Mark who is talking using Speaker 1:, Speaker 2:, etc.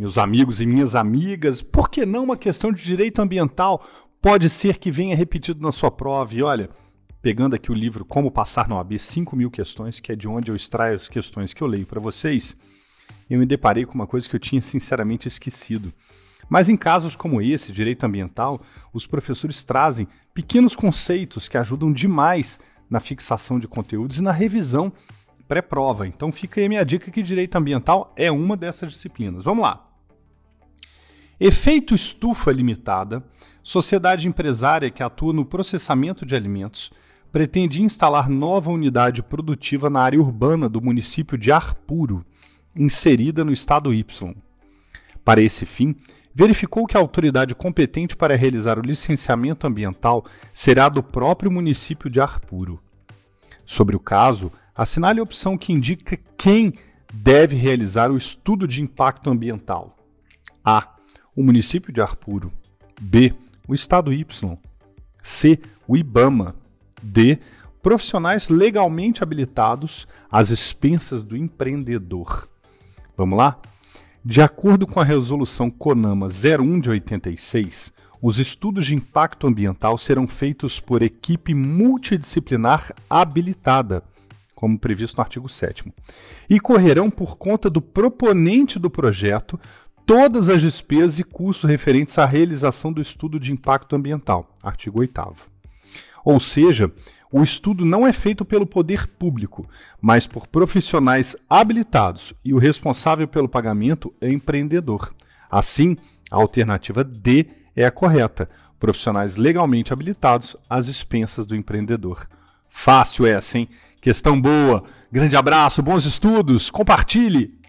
Speaker 1: meus amigos e minhas amigas, por que não uma questão de direito ambiental? Pode ser que venha repetido na sua prova. E olha, pegando aqui o livro Como Passar na OAB 5 mil questões, que é de onde eu extraio as questões que eu leio para vocês, eu me deparei com uma coisa que eu tinha sinceramente esquecido. Mas em casos como esse, direito ambiental, os professores trazem pequenos conceitos que ajudam demais na fixação de conteúdos e na revisão pré-prova. Então fica aí a minha dica que direito ambiental é uma dessas disciplinas. Vamos lá. Efeito estufa limitada, sociedade empresária que atua no processamento de alimentos, pretende instalar nova unidade produtiva na área urbana do município de Arpuro, inserida no estado Y. Para esse fim, verificou que a autoridade competente para realizar o licenciamento ambiental será do próprio município de Arpuro. Sobre o caso, assinale a opção que indica quem deve realizar o estudo de impacto ambiental. A o município de Arpuro. B. O estado Y. C. O IBAMA. D. Profissionais legalmente habilitados às expensas do empreendedor. Vamos lá? De acordo com a resolução CONAMA 01 de 86, os estudos de impacto ambiental serão feitos por equipe multidisciplinar habilitada, como previsto no artigo 7, e correrão por conta do proponente do projeto todas as despesas e custos referentes à realização do estudo de impacto ambiental, artigo 8. Ou seja, o estudo não é feito pelo poder público, mas por profissionais habilitados e o responsável pelo pagamento é empreendedor. Assim, a alternativa D é a correta: profissionais legalmente habilitados às expensas do empreendedor. Fácil essa, hein? Questão boa. Grande abraço, bons estudos, compartilhe!